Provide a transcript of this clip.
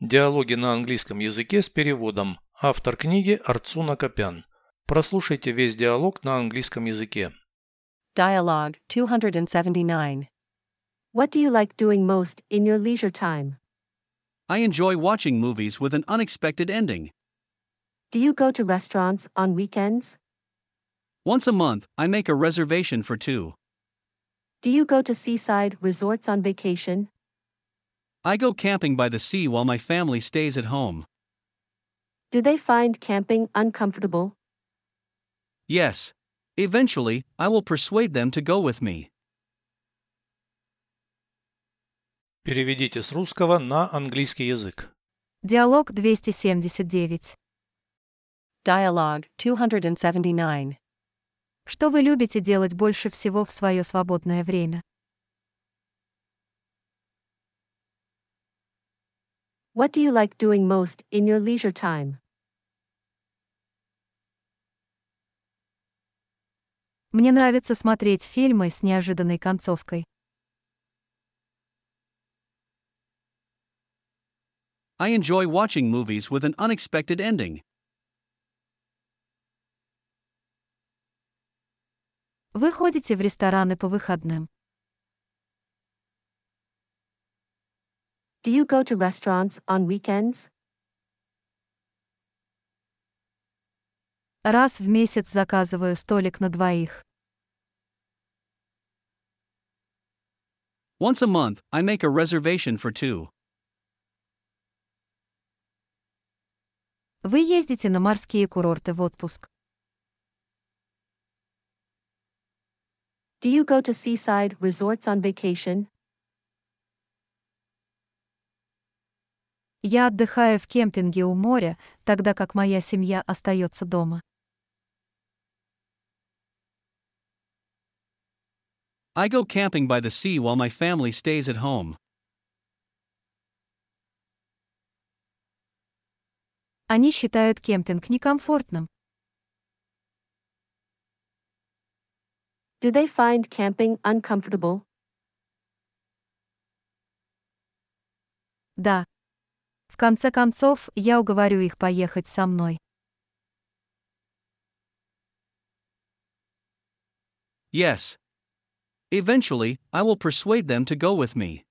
Диалоги на английском языке с переводом. Автор книги Арцуна Копян. Прослушайте весь диалог на английском языке. Dialogue 279. What do you like doing most in your leisure time? I enjoy watching movies with an unexpected ending. Do you go to restaurants on weekends? Once a month, I make a reservation for two. Do you go to seaside resorts on vacation? I go camping by the sea while my family stays at home. Do they find camping uncomfortable? Yes. Eventually, I will persuade them to go with me. Переведите с русского на английский язык. Диалог 279. Dialogue 279. Что вы любите делать больше всего в свое свободное время? What do you like doing most in your leisure time? Мне нравится смотреть фильмы с неожиданной концовкой. I enjoy watching movies with an unexpected ending. Вы ходите в рестораны по выходным. Do you go to restaurants on weekends? Раз в месяц заказываю столик на двоих. Once a month, I make a reservation for two. Вы ездите на морские курорты в отпуск. Do you go to seaside resorts on vacation? Я отдыхаю в кемпинге у моря, тогда как моя семья остается дома. I go camping by the sea while my family stays at home. Они считают кемпинг некомфортным. Do they find camping uncomfortable? Да. В конце концов, я уговорю их поехать со мной. Yes. Eventually, I will persuade them to go with me.